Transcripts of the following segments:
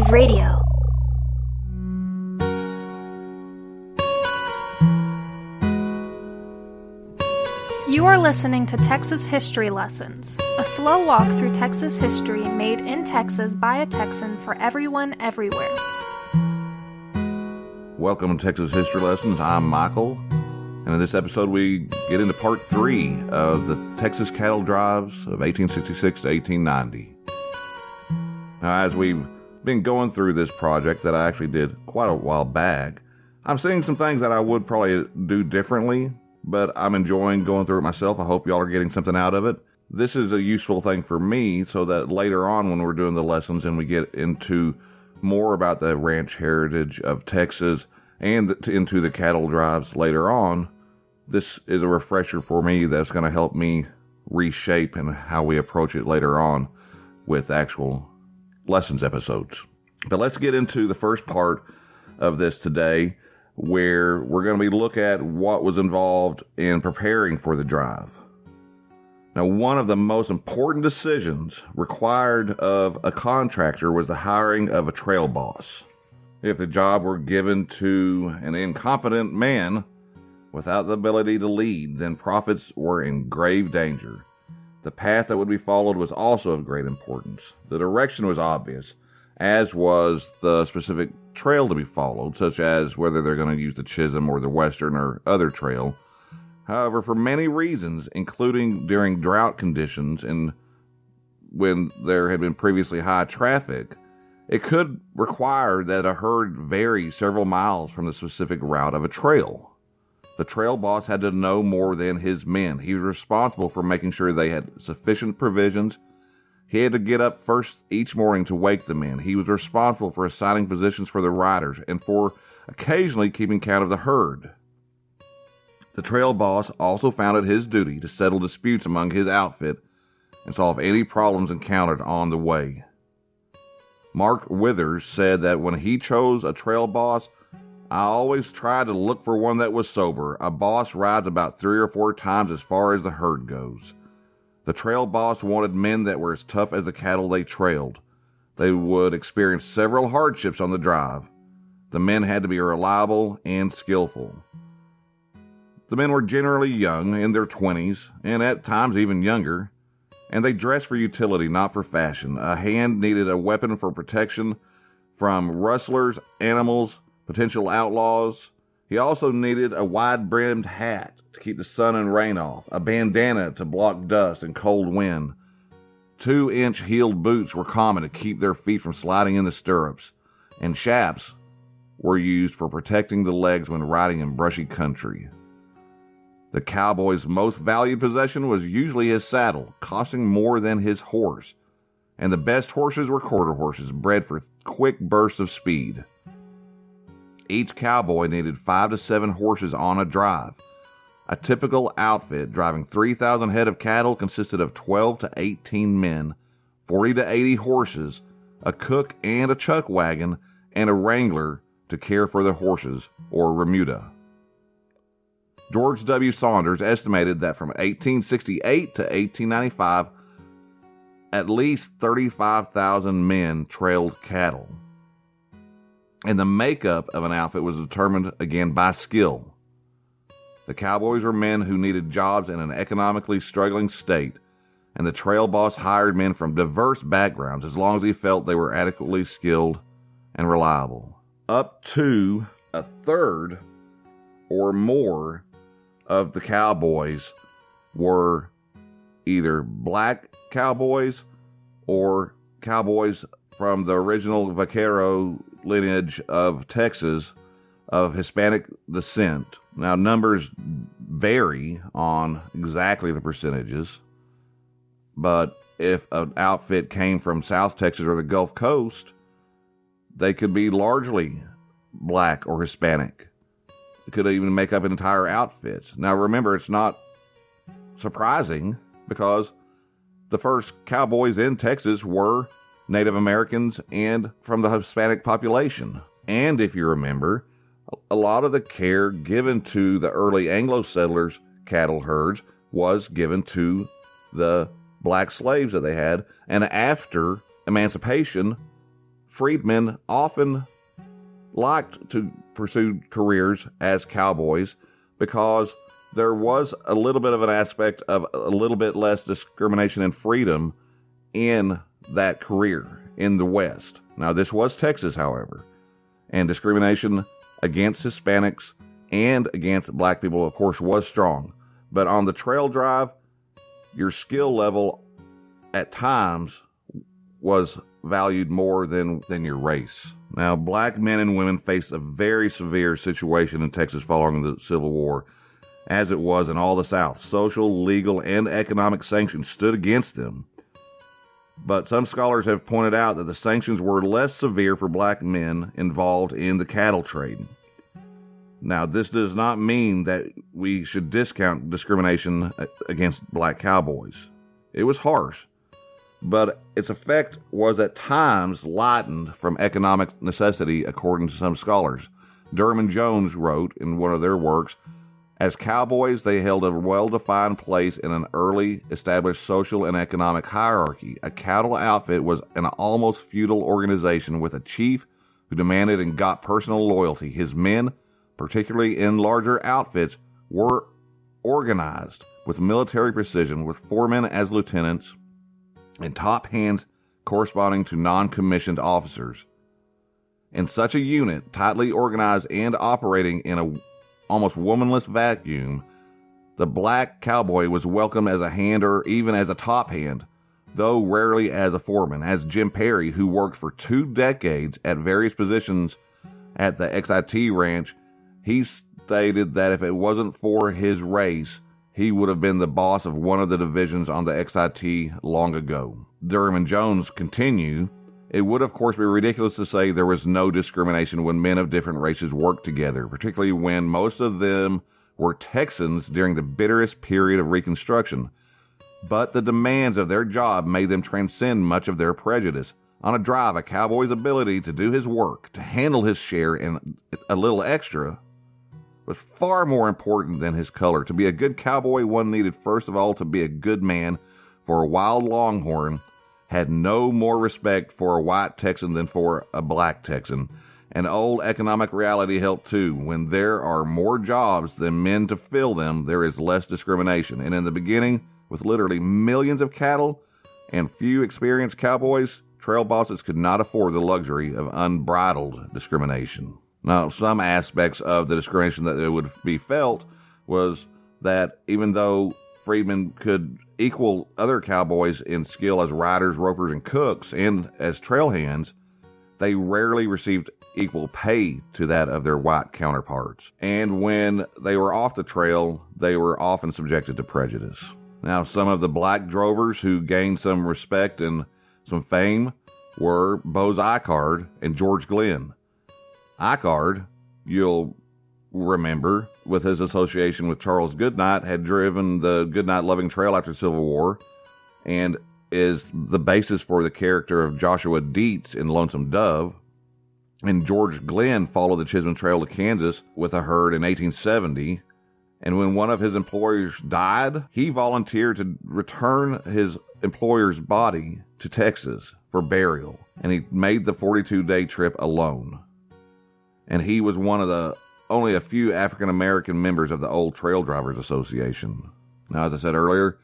Alternative Radio. You are listening to Texas History Lessons, a slow walk through Texas history made in Texas by a Texan for everyone everywhere. Welcome to Texas History Lessons. I'm Michael, and in this episode, we get into part three of the Texas cattle drives of 1866 to 1890. Now, as we've been going through this project that I actually did quite a while back, I'm seeing some things that I would probably do differently but I'm enjoying going through it myself. I hope y'all are getting something out of it. This is a useful thing for me so that later on when we're doing the lessons and we get into more about the ranch heritage of Texas and into the cattle drives later on, this is a refresher for me that's going to help me reshape and how we approach it later on with actual lessons episodes. But let's get into the first part of this today where we're going to be look at what was involved in preparing for the drive. Now, one of the most important decisions required of a contractor was the hiring of a trail boss. If the job were given to an incompetent man without the ability to lead, then profits were in grave danger. The path that would be followed was also of great importance. The direction was obvious, as was the specific trail to be followed, such as whether they're going to use the Chisholm or the Western or other trail. However, for many reasons, including during drought conditions and when there had been previously high traffic, it could require that a herd vary several miles from the specific route of a trail. The trail boss had to know more than his men. He was responsible for making sure they had sufficient provisions he had to get up first each morning to wake the men. He was responsible for assigning positions for the riders and for occasionally keeping count of the herd. The trail boss also found it his duty to settle disputes among his outfit and solve any problems encountered on the way. Mark Withers said that when he chose a trail boss, I always tried to look for one that was sober. A boss rides about three or four times as far as the herd goes. The trail boss wanted men that were as tough as the cattle they trailed. They would experience several hardships on the drive. The men had to be reliable and skillful. The men were generally young, in their 20s, and at times even younger, and they dressed for utility, not for fashion. A hand needed a weapon for protection from rustlers, animals, potential outlaws. He also needed a wide brimmed hat to keep the sun and rain off, a bandana to block dust and cold wind. Two inch heeled boots were common to keep their feet from sliding in the stirrups, and chaps were used for protecting the legs when riding in brushy country. The cowboy's most valued possession was usually his saddle, costing more than his horse, and the best horses were quarter horses, bred for quick bursts of speed. Each cowboy needed five to seven horses on a drive, a typical outfit driving 3,000 head of cattle consisted of 12 to 18 men, 40 to 80 horses, a cook and a chuck wagon, and a wrangler to care for the horses, or remuda. George W. Saunders estimated that from 1868 to 1895, at least 35,000 men trailed cattle. And the makeup of an outfit was determined again by skill. The Cowboys were men who needed jobs in an economically struggling state, and the trail boss hired men from diverse backgrounds as long as he felt they were adequately skilled and reliable. Up to a third or more of the cowboys were either black cowboys or cowboys from the original vaquero lineage of Texas of Hispanic descent. Now, numbers vary on exactly the percentages, but if an outfit came from South Texas or the Gulf Coast, they could be largely black or Hispanic. It could even make up entire outfits. Now, remember, it's not surprising because the first cowboys in Texas were Native Americans and from the Hispanic population. And if you remember, a lot of the care given to the early Anglo settlers' cattle herds was given to the black slaves that they had. And after emancipation, freedmen often liked to pursue careers as cowboys because there was a little bit of an aspect of a little bit less discrimination and freedom in that career in the West. Now, this was Texas, however, and discrimination against Hispanics and against black people, of course, was strong. But on the trail drive, your skill level at times was valued more than, than your race. Now, black men and women faced a very severe situation in Texas following the Civil War, as it was in all the South. Social, legal, and economic sanctions stood against them. But some scholars have pointed out that the sanctions were less severe for black men involved in the cattle trade. Now, this does not mean that we should discount discrimination against black cowboys. It was harsh, but its effect was at times lightened from economic necessity, according to some scholars. Durham Jones wrote in one of their works As cowboys, they held a well defined place in an early established social and economic hierarchy. A cattle outfit was an almost feudal organization with a chief who demanded and got personal loyalty. His men, particularly in larger outfits, were organized with military precision, with foremen as lieutenants and top hands corresponding to non commissioned officers. In such a unit, tightly organized and operating in a almost womanless vacuum, the black cowboy was welcomed as a hand or even as a top hand, though rarely as a foreman. As Jim Perry, who worked for two decades at various positions at the XIT ranch, he stated that if it wasn't for his race, he would have been the boss of one of the divisions on the XIT long ago. Durham and Jones continue. It would, of course, be ridiculous to say there was no discrimination when men of different races worked together, particularly when most of them were Texans during the bitterest period of Reconstruction. But the demands of their job made them transcend much of their prejudice. On a drive, a cowboy's ability to do his work, to handle his share and a little extra, was far more important than his color. To be a good cowboy, one needed first of all to be a good man, for a wild longhorn had no more respect for a white Texan than for a black Texan. And old economic reality helped too. When there are more jobs than men to fill them, there is less discrimination. And in the beginning, with literally millions of cattle and few experienced cowboys, trail bosses could not afford the luxury of unbridled discrimination. Now, some aspects of the discrimination that would be felt was that even though freedmen could equal other cowboys in skill as riders, ropers, and cooks, and as trail hands, they rarely received equal pay to that of their white counterparts. And when they were off the trail, they were often subjected to prejudice. Now, some of the black drovers who gained some respect and some fame were Bose Ikard and George Glenn. Ikard, you'll remember, with his association with Charles Goodnight, had driven the Goodnight Loving Trail after the Civil War and is the basis for the character of Joshua Deets in Lonesome Dove. And George Glenn followed the Chisholm Trail to Kansas with a herd in 1870. And when one of his employers died, he volunteered to return his employer's body to Texas for burial. And he made the 42 day trip alone and he was one of the only a few African American members of the Old Trail Drivers Association. Now, as I said earlier,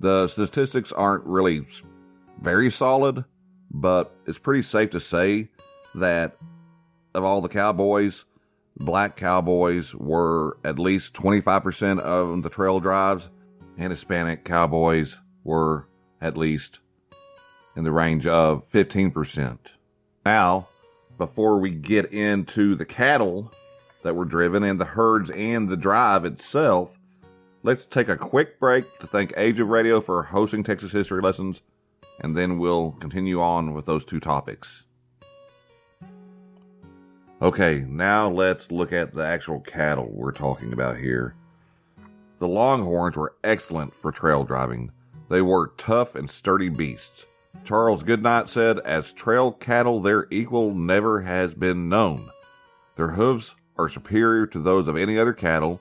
the statistics aren't really very solid, but it's pretty safe to say that of all the cowboys, black cowboys were at least 25% of the trail drives, and Hispanic cowboys were at least in the range of 15%. Now, before we get into the cattle that were driven and the herds and the drive itself, let's take a quick break to thank Age of Radio for hosting Texas History Lessons, and then we'll continue on with those two topics. Okay, now let's look at the actual cattle we're talking about here. The Longhorns were excellent for trail driving. They were tough and sturdy beasts. Charles Goodnight said, As trail cattle, their equal never has been known. Their hooves are superior to those of any other cattle.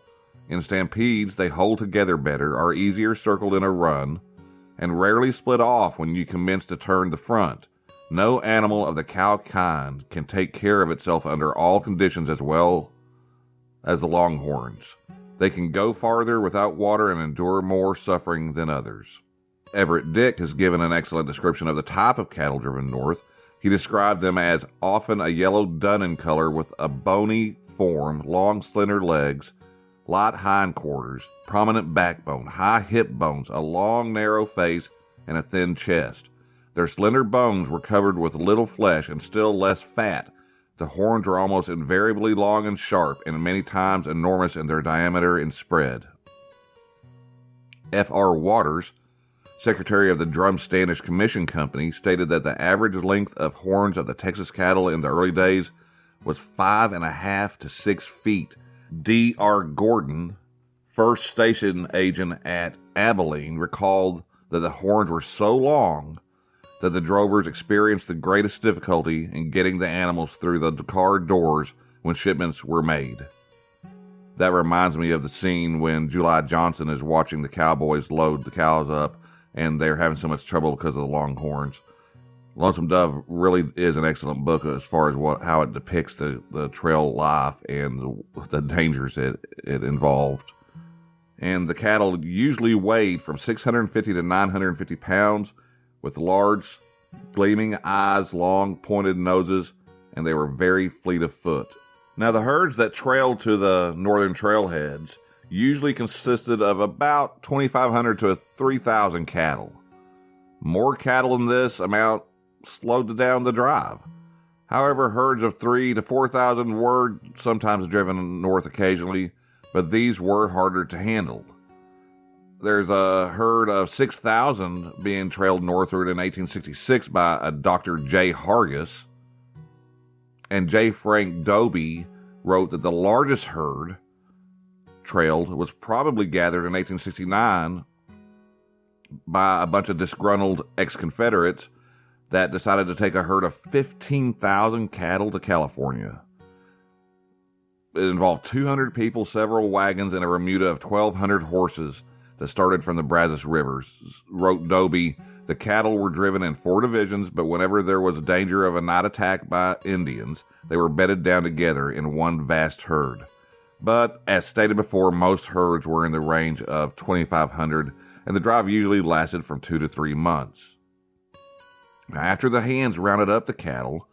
In stampedes, they hold together better, are easier circled in a run, and rarely split off when you commence to turn the front. No animal of the cow kind can take care of itself under all conditions as well as the longhorns. They can go farther without water and endure more suffering than others. Everett Dick has given an excellent description of the type of cattle driven north. He described them as often a yellow dun in color with a bony form, long slender legs, light hindquarters, prominent backbone, high hip bones, a long narrow face, and a thin chest. Their slender bones were covered with little flesh and still less fat. The horns were almost invariably long and sharp, and many times enormous in their diameter and spread. F. R. Waters, secretary of the Drum Standish Commission Company, stated that the average length of horns of the Texas cattle in the early days was five and a half to six feet. D. R. Gordon, first station agent at Abilene, recalled that the horns were so long that the drovers experienced the greatest difficulty in getting the animals through the car doors when shipments were made. That reminds me of the scene when July Johnson is watching the cowboys load the cows up and they're having so much trouble because of the longhorns. Lonesome Dove really is an excellent book as far as what how it depicts the, the trail life and the, the dangers it, it involved. And the cattle usually weighed from 650 to 950 pounds with large, gleaming eyes, long, pointed noses, and they were very fleet of foot. Now, the herds that trailed to the northern trailheads usually consisted of about 2,500 to 3,000 cattle. More cattle than this amount slowed down the drive. However, herds of three to 4,000 were sometimes driven north occasionally, but these were harder to handle. There's a herd of 6,000 being trailed northward in 1866 by a Dr. J. Hargis. And J. Frank Dobie wrote that the largest herd trailed was probably gathered in 1869 by a bunch of disgruntled ex Confederates that decided to take a herd of 15,000 cattle to California. It involved 200 people, several wagons, and a remuda of 1,200 horses that started from the Brazos rivers. Wrote Dobie, the cattle were driven in four divisions, but whenever there was danger of a night attack by Indians, they were bedded down together in one vast herd. But as stated before, most herds were in the range of 2,500, and the drive usually lasted from two to three months. After the hands rounded up the cattle,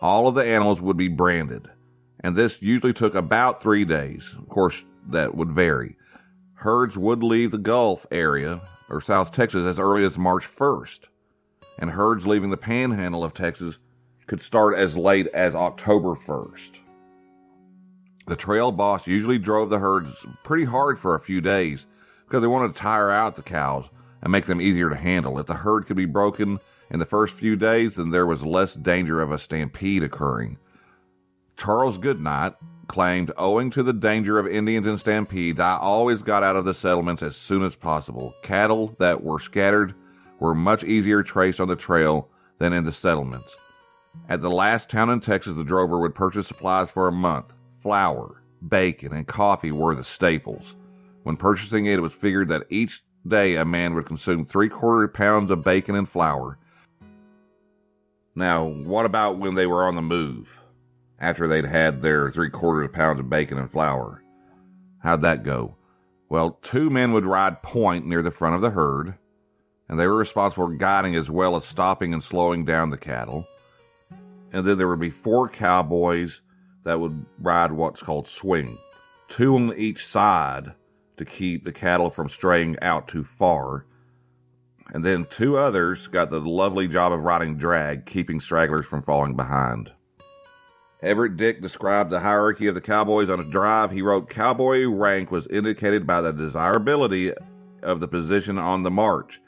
all of the animals would be branded, and this usually took about three days. Of course, that would vary herds would leave the Gulf area or South Texas as early as March 1st, and herds leaving the panhandle of Texas could start as late as October 1st. The trail boss usually drove the herds pretty hard for a few days because they wanted to tire out the cows and make them easier to handle. If the herd could be broken in the first few days, then there was less danger of a stampede occurring. Charles Goodnight, claimed, owing to the danger of Indians and stampedes, I always got out of the settlements as soon as possible. Cattle that were scattered were much easier traced on the trail than in the settlements. At the last town in Texas, the drover would purchase supplies for a month. Flour, bacon, and coffee were the staples. When purchasing it, it was figured that each day a man would consume three quarter pounds of bacon and flour. Now, what about when they were on the move? after they'd had their three quarters of pounds of bacon and flour. How'd that go? Well, two men would ride point near the front of the herd, and they were responsible for guiding as well as stopping and slowing down the cattle. And then there would be four cowboys that would ride what's called swing, two on each side to keep the cattle from straying out too far. And then two others got the lovely job of riding drag, keeping stragglers from falling behind. Everett Dick described the hierarchy of the Cowboys on a drive. He wrote, Cowboy rank was indicated by the desirability of the position on the march.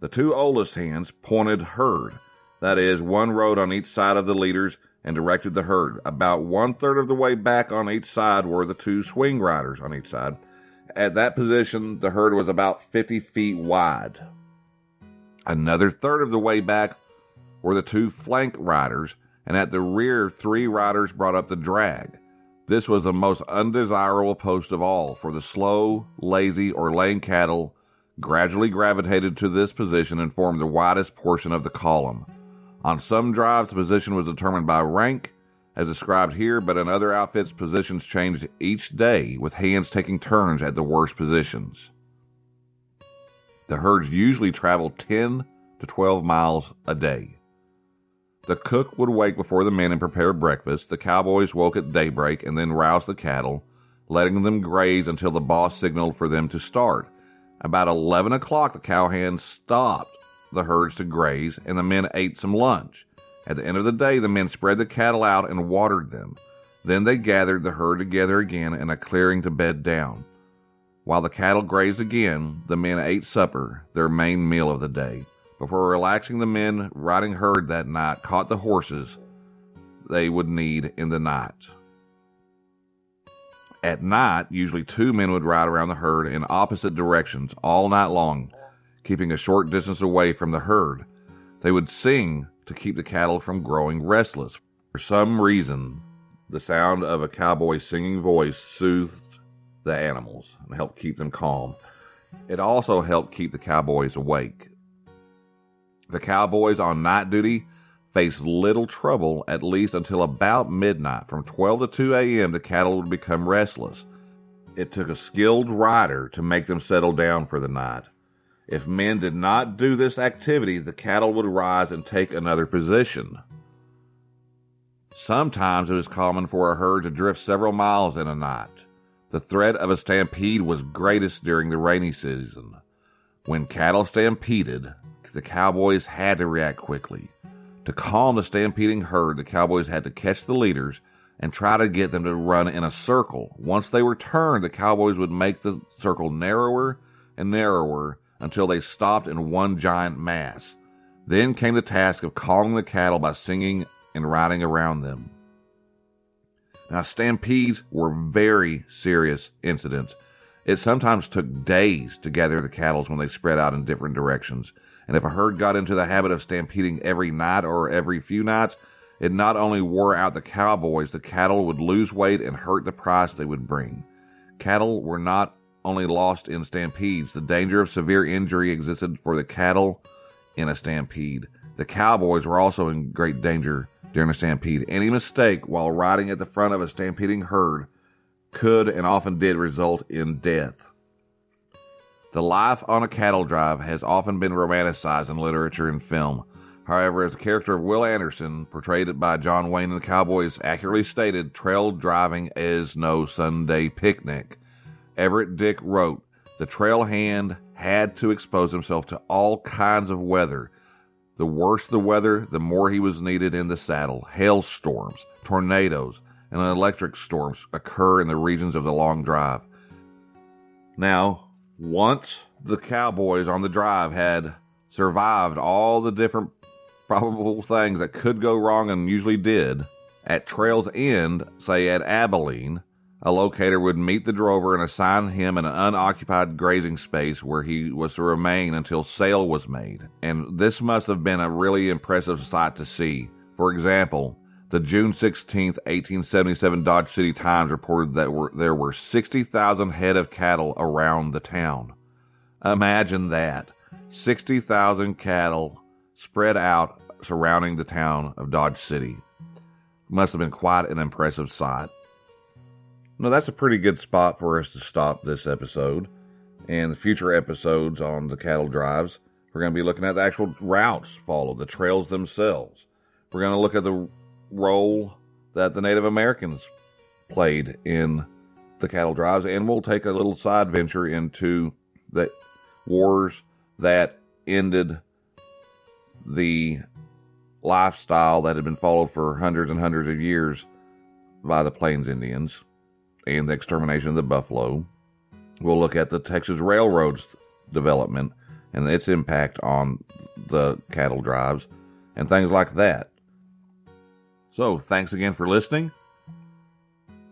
The two oldest hands pointed herd. That is, one rode on each side of the leaders and directed the herd. About one third of the way back on each side were the two swing riders on each side. At that position, the herd was about 50 feet wide. Another third of the way back were the two flank riders and at the rear, three riders brought up the drag. This was the most undesirable post of all, for the slow, lazy, or lame cattle gradually gravitated to this position and formed the widest portion of the column. On some drives, the position was determined by rank, as described here, but in other outfits, positions changed each day, with hands taking turns at the worst positions. The herds usually traveled 10 to 12 miles a day. The cook would wake before the men and prepare breakfast. The cowboys woke at daybreak and then roused the cattle, letting them graze until the boss signaled for them to start. About 11 o'clock, the cowhands stopped the herds to graze, and the men ate some lunch. At the end of the day, the men spread the cattle out and watered them. Then they gathered the herd together again in a clearing to bed down. While the cattle grazed again, the men ate supper, their main meal of the day. Before relaxing, the men riding herd that night caught the horses they would need in the night. At night, usually two men would ride around the herd in opposite directions all night long, keeping a short distance away from the herd. They would sing to keep the cattle from growing restless. For some reason, the sound of a cowboy's singing voice soothed the animals and helped keep them calm. It also helped keep the cowboys awake. The cowboys on night duty faced little trouble at least until about midnight. From 12 to 2 a.m., the cattle would become restless. It took a skilled rider to make them settle down for the night. If men did not do this activity, the cattle would rise and take another position. Sometimes it was common for a herd to drift several miles in a night. The threat of a stampede was greatest during the rainy season. When cattle stampeded, the cowboys had to react quickly. To calm the stampeding herd, the cowboys had to catch the leaders and try to get them to run in a circle. Once they were turned, the cowboys would make the circle narrower and narrower until they stopped in one giant mass. Then came the task of calming the cattle by singing and riding around them. Now, stampedes were very serious incidents. It sometimes took days to gather the cattle when they spread out in different directions. And if a herd got into the habit of stampeding every night or every few nights, it not only wore out the cowboys, the cattle would lose weight and hurt the price they would bring. Cattle were not only lost in stampedes, the danger of severe injury existed for the cattle in a stampede. The cowboys were also in great danger during a stampede. Any mistake while riding at the front of a stampeding herd could and often did result in death. The life on a cattle drive has often been romanticized in literature and film. However, as the character of Will Anderson, portrayed by John Wayne in The Cowboys, accurately stated, trail driving is no Sunday picnic. Everett Dick wrote, The trail hand had to expose himself to all kinds of weather. The worse the weather, the more he was needed in the saddle. Hailstorms, tornadoes, and electric storms occur in the regions of the long drive. Now, once the Cowboys on the drive had survived all the different probable things that could go wrong and usually did, at Trail's End, say at Abilene, a locator would meet the drover and assign him an unoccupied grazing space where he was to remain until sale was made. And this must have been a really impressive sight to see. For example, the June 16, 1877 Dodge City Times reported that were, there were 60,000 head of cattle around the town. Imagine that 60,000 cattle spread out surrounding the town of Dodge City. Must have been quite an impressive sight. Now, that's a pretty good spot for us to stop this episode. And the future episodes on the cattle drives, we're going to be looking at the actual routes followed, the trails themselves. We're going to look at the role that the Native Americans played in the cattle drives, and we'll take a little side venture into the wars that ended the lifestyle that had been followed for hundreds and hundreds of years by the Plains Indians and the extermination of the buffalo. We'll look at the Texas Railroad's development and its impact on the cattle drives and things like that. So, thanks again for listening.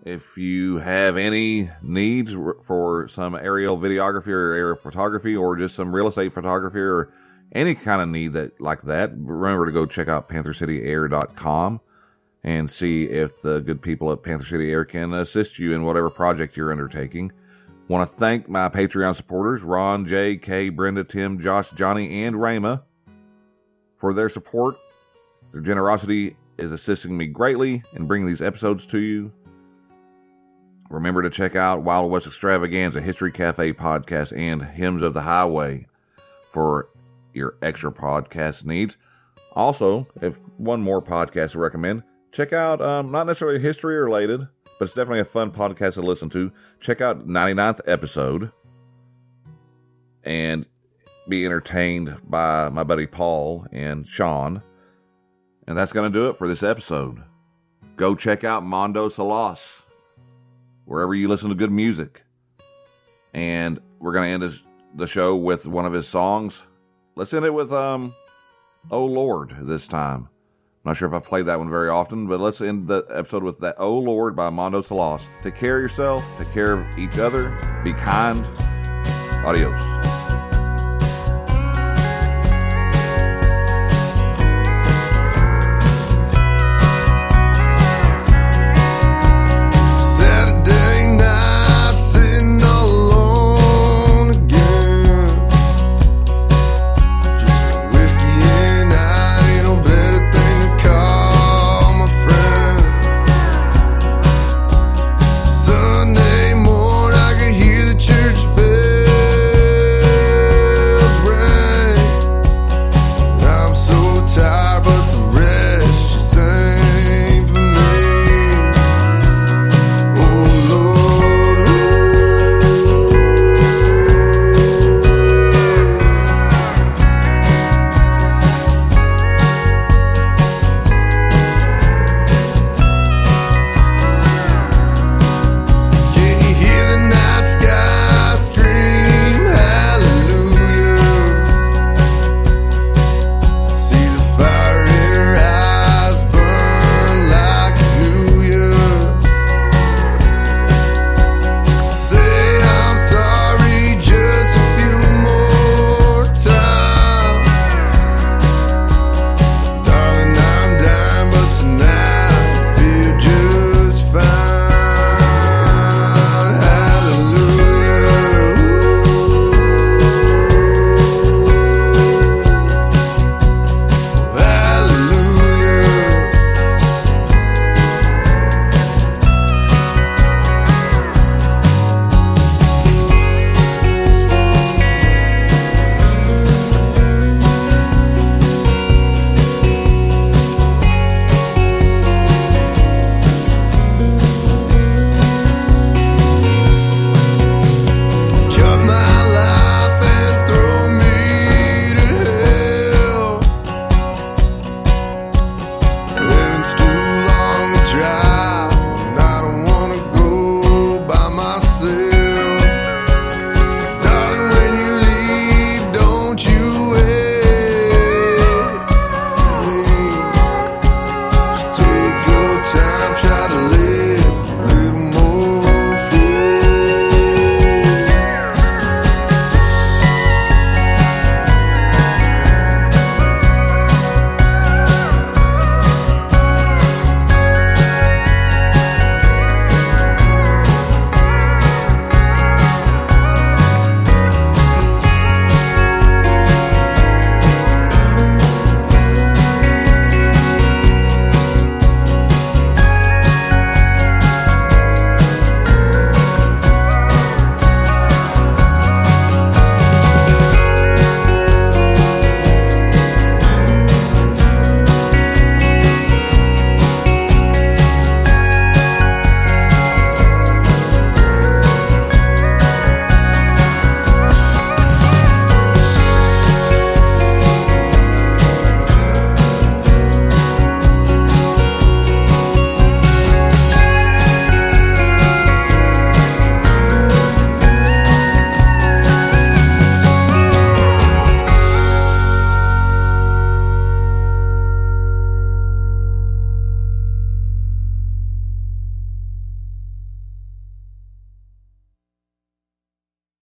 If you have any needs for some aerial videography or aerial photography or just some real estate photography or any kind of need that like that, remember to go check out panthercityair.com and see if the good people at Panther City Air can assist you in whatever project you're undertaking. Want to thank my Patreon supporters, Ron, J, K, Brenda, Tim, Josh, Johnny, and Rama for their support Their generosity is assisting me greatly in bringing these episodes to you. Remember to check out Wild West Extravaganza, History Cafe podcast, and Hymns of the Highway for your extra podcast needs. Also, if one more podcast to recommend, check out um, not necessarily history related, but it's definitely a fun podcast to listen to. Check out 99th episode and be entertained by my buddy Paul and Sean. And that's going to do it for this episode. Go check out Mondo Salas wherever you listen to good music. And we're going to end the show with one of his songs. Let's end it with um, Oh Lord this time. Not sure if I've played that one very often, but let's end the episode with that Oh Lord by Mondo Salas. Take care of yourself, take care of each other, be kind. Adios.